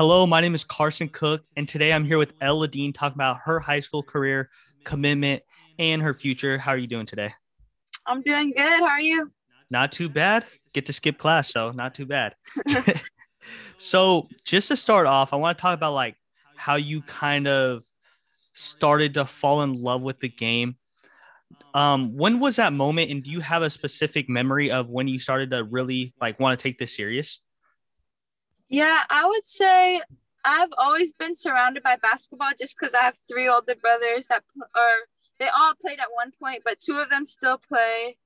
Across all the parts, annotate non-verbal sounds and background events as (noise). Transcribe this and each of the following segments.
Hello, my name is Carson Cook, and today I'm here with Elle Ladine talking about her high school career, commitment, and her future. How are you doing today? I'm doing good. How are you? Not too bad. Get to skip class, so not too bad. (laughs) (laughs) so, just to start off, I want to talk about like how you kind of started to fall in love with the game. Um, when was that moment, and do you have a specific memory of when you started to really like want to take this serious? Yeah, I would say I've always been surrounded by basketball just because I have three older brothers that are they all played at one point, but two of them still play.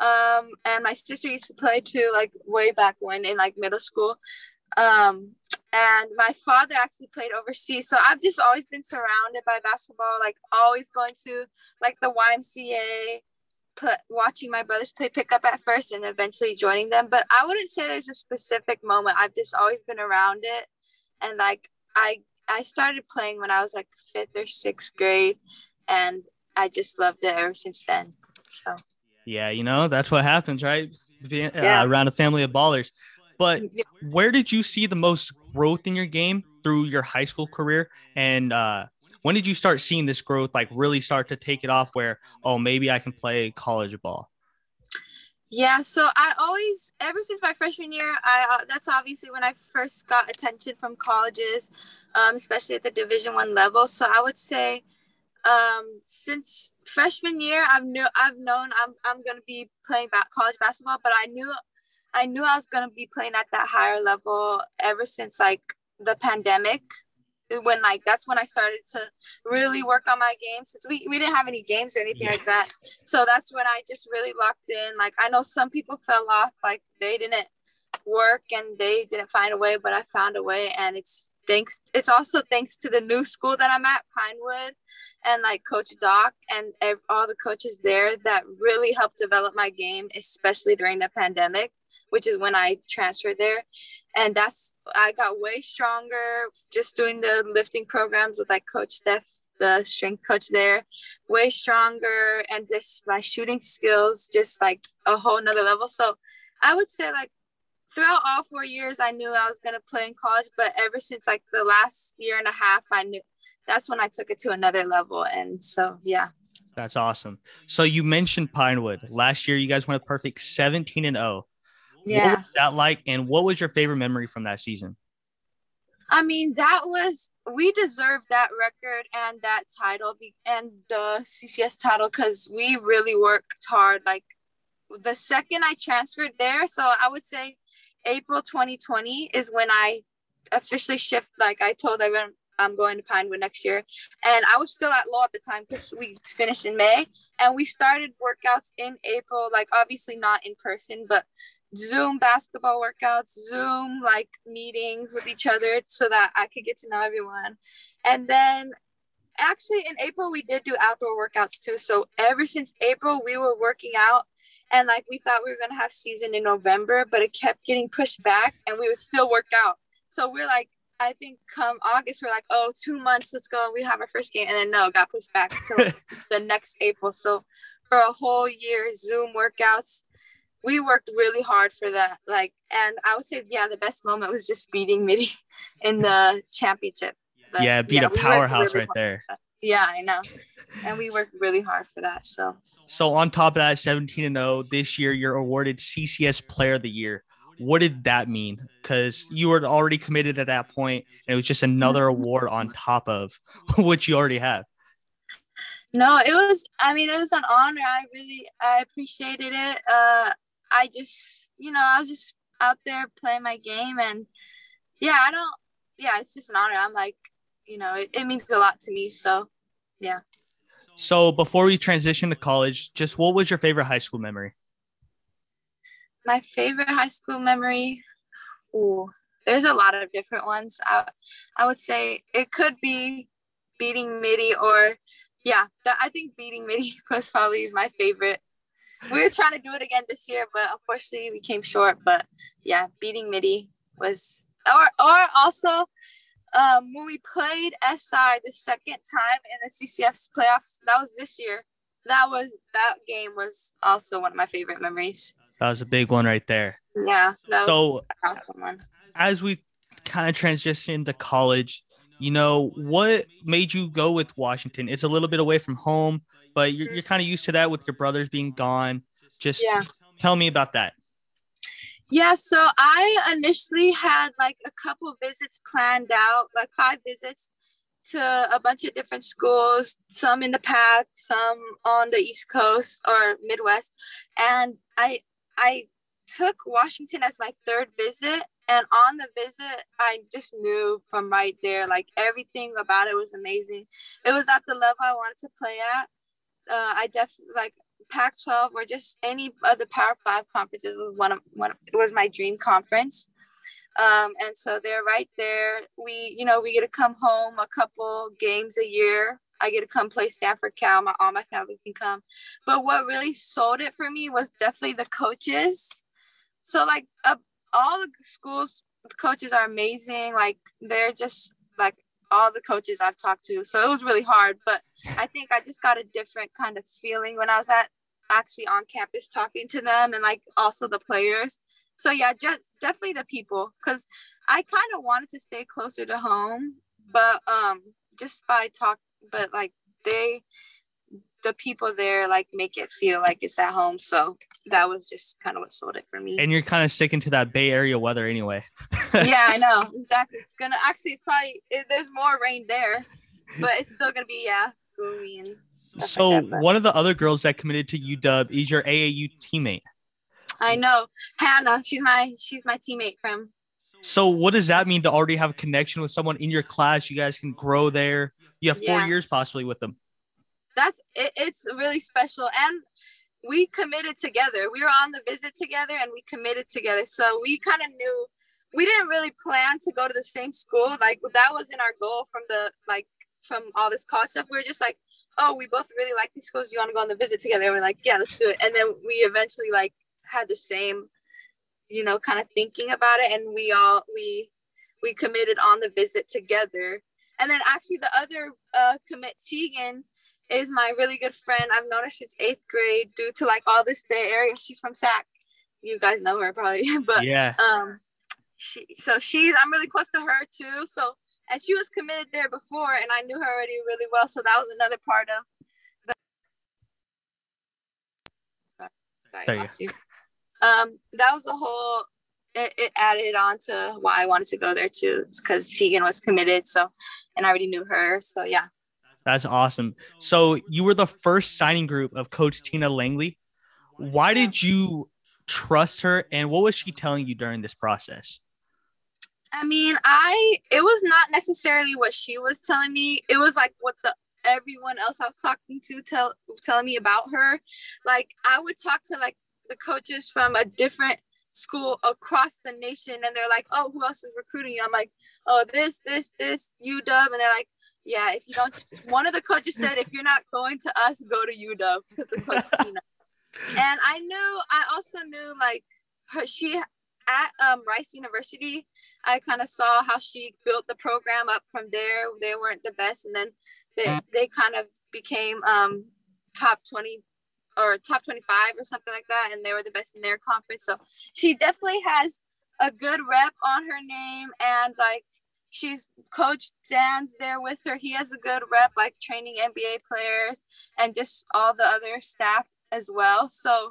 Um, and my sister used to play too, like way back when in like middle school. Um, and my father actually played overseas, so I've just always been surrounded by basketball, like always going to like the YMCA, put watching my brothers play pickup at first and eventually joining them. But I wouldn't say there's a specific moment. I've just always been around it, and like I I started playing when I was like fifth or sixth grade, and I just loved it ever since then. So yeah, you know that's what happens, right? Being, uh, yeah. around a family of ballers. But where did you see the most growth in your game through your high school career? And uh, when did you start seeing this growth, like really start to take it off? Where oh, maybe I can play college ball. Yeah, so I always, ever since my freshman year, I uh, that's obviously when I first got attention from colleges, um, especially at the Division One level. So I would say um, since freshman year, I've knew I've known I'm I'm gonna be playing back college basketball, but I knew I knew I was gonna be playing at that higher level ever since like the pandemic. When like that's when I started to really work on my game since we, we didn't have any games or anything yeah. like that. So that's when I just really locked in. Like I know some people fell off, like they didn't work and they didn't find a way, but I found a way and it's thanks it's also thanks to the new school that I'm at, Pinewood and like Coach Doc and all the coaches there that really helped develop my game, especially during the pandemic, which is when I transferred there. And that's, I got way stronger just doing the lifting programs with like Coach Steph, the strength coach there, way stronger. And just my shooting skills, just like a whole nother level. So I would say like throughout all four years, I knew I was going to play in college, but ever since like the last year and a half, I knew that's when I took it to another level. And so, yeah. That's awesome. So you mentioned Pinewood. Last year, you guys went a perfect 17 and 0. Yeah. What was that like? And what was your favorite memory from that season? I mean, that was we deserved that record and that title and the CCS title because we really worked hard. Like the second I transferred there, so I would say April 2020 is when I officially shift. Like I told everyone, I'm going to Pinewood next year. And I was still at law at the time because we finished in May. And we started workouts in April, like obviously not in person, but Zoom basketball workouts, Zoom like meetings with each other so that I could get to know everyone. And then actually in April, we did do outdoor workouts too. So ever since April, we were working out. And like we thought we were gonna have season in November, but it kept getting pushed back and we would still work out. So we're like, I think come August we're like, oh, two months, let's go. We have our first game, and then no, got pushed back to (laughs) the next April. So for a whole year, Zoom workouts. We worked really hard for that. Like, and I would say, yeah, the best moment was just beating Mitty (laughs) in the championship. But, yeah, beat yeah, a powerhouse really right there. Yeah, I know. And we worked really hard for that. So so on top of that, 17 and 0 this year, you're awarded CCS Player of the Year what did that mean? Because you were already committed at that point, and it was just another award on top of (laughs) what you already have. No, it was. I mean, it was an honor. I really, I appreciated it. Uh, I just, you know, I was just out there playing my game, and yeah, I don't. Yeah, it's just an honor. I'm like, you know, it, it means a lot to me. So, yeah. So before we transition to college, just what was your favorite high school memory? my favorite high school memory. Ooh, there's a lot of different ones. I, I would say it could be beating Mitty or yeah, I think beating Mitty (laughs) was probably my favorite. We were trying to do it again this year, but unfortunately we came short. But yeah, beating Mitty was or or also um, when we played SI the second time in the CCS playoffs, that was this year. That was that game was also one of my favorite memories. That was a big one right there. Yeah. so awesome one. As we kind of transitioned to college. You know, what made you go with Washington? It's a little bit away from home, but you're, you're kind of used to that with your brothers being gone. Just yeah. tell me about that. Yeah, so I initially had like a couple visits planned out, like five visits to a bunch of different schools, some in the Pac, some on the East Coast or Midwest. And I I took Washington as my third visit and on the visit I just knew from right there like everything about it was amazing. It was at the level I wanted to play at. Uh, I definitely like Pac-12 or just any of the Power Five conferences was one of one. Of, it was my dream conference, um, and so they're right there. We, you know, we get to come home a couple games a year. I get to come play Stanford Cal. My all my family can come, but what really sold it for me was definitely the coaches. So like uh, all the schools coaches are amazing. Like they're just like all the coaches I've talked to. So it was really hard, but I think I just got a different kind of feeling when I was at actually on campus talking to them and like also the players. So yeah, just definitely the people because I kind of wanted to stay closer to home, but um just by talk, but like they the people there like make it feel like it's at home. So that was just kind of what sold it for me. And you're kind of sticking to that Bay Area weather anyway. (laughs) yeah, I know exactly. It's gonna actually it's probably it, there's more rain there, but it's still gonna be yeah gloomy and. So like that, one of the other girls that committed to UW is your AAU teammate. I know Hannah. She's my she's my teammate from. So what does that mean to already have a connection with someone in your class? You guys can grow there. You have four yeah. years possibly with them that's it, it's really special. And we committed together. We were on the visit together and we committed together. So we kind of knew we didn't really plan to go to the same school. Like that wasn't our goal from the like from all this college stuff. We were just like oh we both really like these schools. You want to go on the visit together? And we're like yeah let's do it. And then we eventually like had the same you know kind of thinking about it. And we all we we committed on the visit together. And then actually the other uh commit tegan is my really good friend. I've known her since eighth grade due to like all this Bay Area. She's from Sac. You guys know her probably, (laughs) but yeah. Um, she so she's I'm really close to her too. So and she was committed there before, and I knew her already really well. So that was another part of the. Sorry, there you. Um, that was a whole. It, it added on to why I wanted to go there too, because Tegan was committed. So, and I already knew her. So yeah, that's awesome. So you were the first signing group of Coach Tina Langley. Why did you trust her, and what was she telling you during this process? I mean, I it was not necessarily what she was telling me. It was like what the everyone else I was talking to tell telling me about her. Like I would talk to like the coaches from a different school across the nation, and they're like, "Oh, who else is recruiting you?" I'm like, "Oh, this, this, this, UW," and they're like, yeah, if you don't, (laughs) one of the coaches said, if you're not going to us, go to UW because of Coach (laughs) Tina. And I knew, I also knew like her, she at um, Rice University, I kind of saw how she built the program up from there. They weren't the best, and then they, they kind of became um, top 20 or top 25 or something like that, and they were the best in their conference. So she definitely has a good rep on her name, and like she's coach Dan's there with her. He has a good rep, like training NBA players and just all the other staff as well. So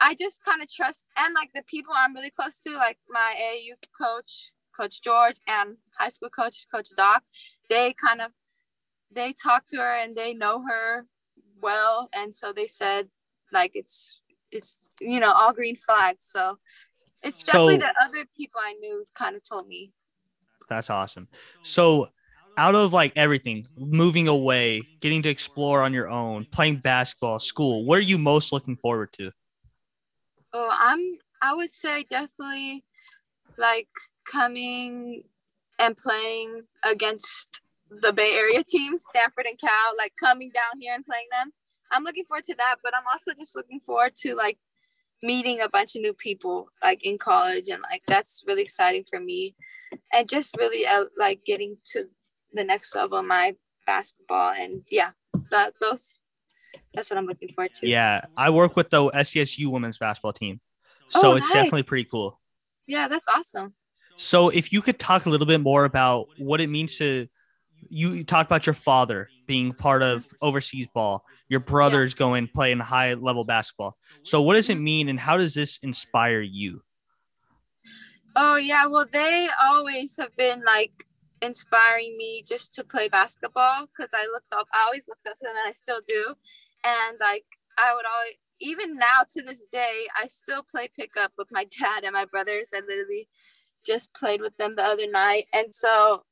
I just kind of trust and like the people I'm really close to, like my AU coach, Coach George, and high school coach, Coach Doc. They kind of they talk to her and they know her well, and so they said like it's it's you know all green flags. So it's definitely so, the other people I knew kind of told me that's awesome. So, out of like everything, moving away, getting to explore on your own, playing basketball, school, what are you most looking forward to? Oh, I'm I would say definitely like coming and playing against the Bay Area (laughs) teams, Stanford and Cal, like coming down here and playing them. I'm looking forward to that, but I'm also just looking forward to like meeting a bunch of new people like in college and like that's really exciting for me. And just really uh, like getting to the next level of my basketball and yeah that those that's what i'm looking forward to. Yeah i work with the scsu women's basketball team so oh, it's definitely pretty cool. Yeah that's awesome. So if you could talk a little bit more about what it means to you, you talked about your father being part of overseas ball, your brothers going playing high level basketball. So what does it mean and how does this inspire you? Oh yeah, well they always have been like inspiring me just to play basketball because I looked up I always looked up to them and I still do. And like I would always even now to this day, I still play pickup with my (laughs) dad and my brothers. I literally just played with them the other night. And so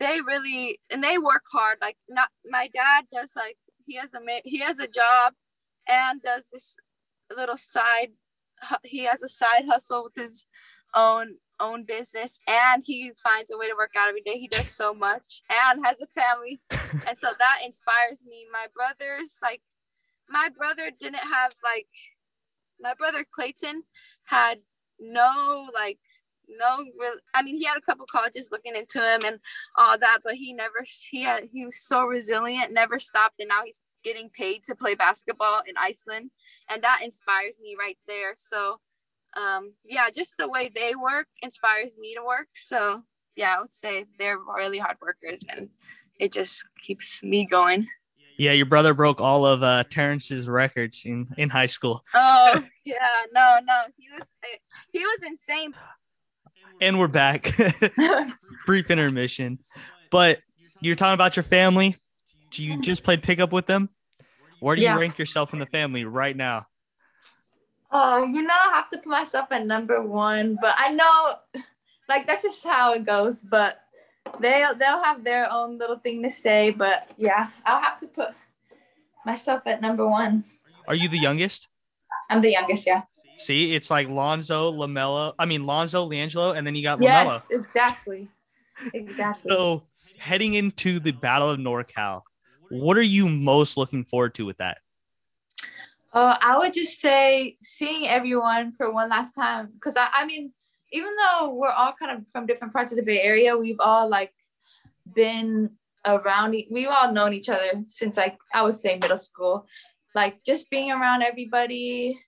they really and they work hard. Like not my dad does like he has a he has a job and does this little side he has a side hustle with his own own business and he finds a way to work out every day. He does so much and has a family. (laughs) and so that inspires me. My brothers, like my brother didn't have like my brother Clayton had no like no real I mean he had a couple colleges looking into him and all that, but he never he had he was so resilient, never stopped, and now he's getting paid to play basketball in Iceland. And that inspires me right there. So um yeah just the way they work inspires me to work so yeah i would say they're really hard workers and it just keeps me going yeah your brother broke all of uh terrence's records in in high school oh (laughs) yeah no no he was he was insane and we're back (laughs) (laughs) brief intermission but you're talking about your family you just played pickup with them where do you yeah. rank yourself in the family right now Oh, you know, I have to put myself at number one, but I know, like that's just how it goes. But they they'll have their own little thing to say. But yeah, I'll have to put myself at number one. Are you the youngest? I'm the youngest. Yeah. See, it's like Lonzo, Lamelo. I mean, Lonzo, LiAngelo, and then you got Lamelo. Yes, exactly. Exactly. (laughs) so, heading into the Battle of NorCal, what are you most looking forward to with that? Uh, I would just say seeing everyone for one last time because I, I mean, even though we're all kind of from different parts of the Bay Area, we've all like been around. We've all known each other since like I would say middle school. Like just being around everybody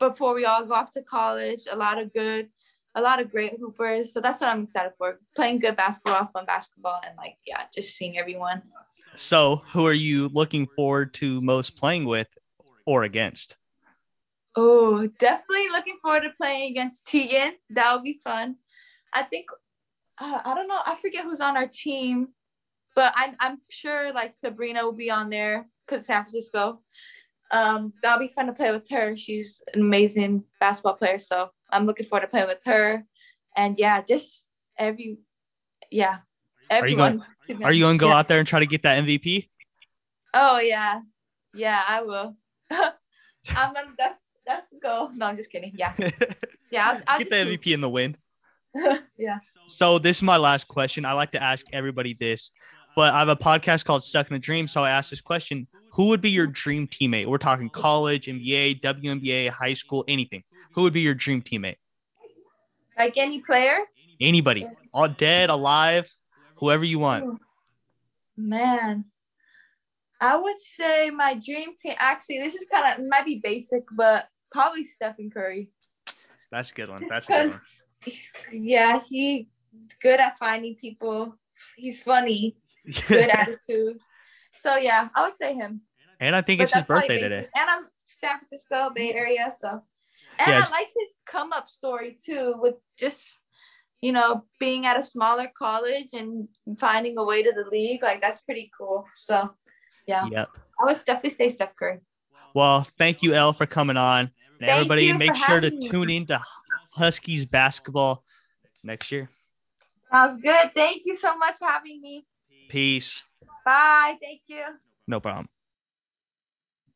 before we all go off to college. A lot of good, a lot of great hoopers. So that's what I'm excited for. Playing good basketball, fun basketball, and like yeah, just seeing everyone. So, who are you looking forward to most playing with or against? Oh, definitely looking forward to playing against Tegan. That will be fun. I think, uh, I don't know, I forget who's on our team, but I'm, I'm sure like Sabrina will be on there because San Francisco. Um, that'll be fun to play with her. She's an amazing basketball player. So I'm looking forward to playing with her. And yeah, just every, yeah, everyone. Are you going, are you going to go yeah. out there and try to get that MVP? Oh, yeah. Yeah, I will. (laughs) I'm gonna that's that's the goal. No, I'm just kidding. Yeah, (laughs) yeah. I'll, I'll Get the MVP in the win. (laughs) yeah. So this is my last question. I like to ask everybody this, but I have a podcast called Stuck in a Dream. So I asked this question: Who would be your dream teammate? We're talking college, NBA, WNBA, high school, anything. Who would be your dream teammate? Like any player? Anybody, all dead, alive, whoever you want. Man, I would say my dream team. Actually, this is kind of might be basic, but probably Stephen Curry. That's a good one. That's a good one. Yeah, he good at finding people. He's funny. Good (laughs) attitude. So yeah, I would say him. And I think but it's his birthday today. And I'm San Francisco Bay Area, so and yes. I like his come up story too, with just you know being at a smaller college and finding a way to the league. Like that's pretty cool. So yeah. Yep. I would definitely say Steph Curry. Well, thank you, Elle, for coming on. And everybody, make sure to me. tune in to Huskies basketball next year. Sounds good. Thank you so much for having me. Peace. Bye. Thank you. No problem.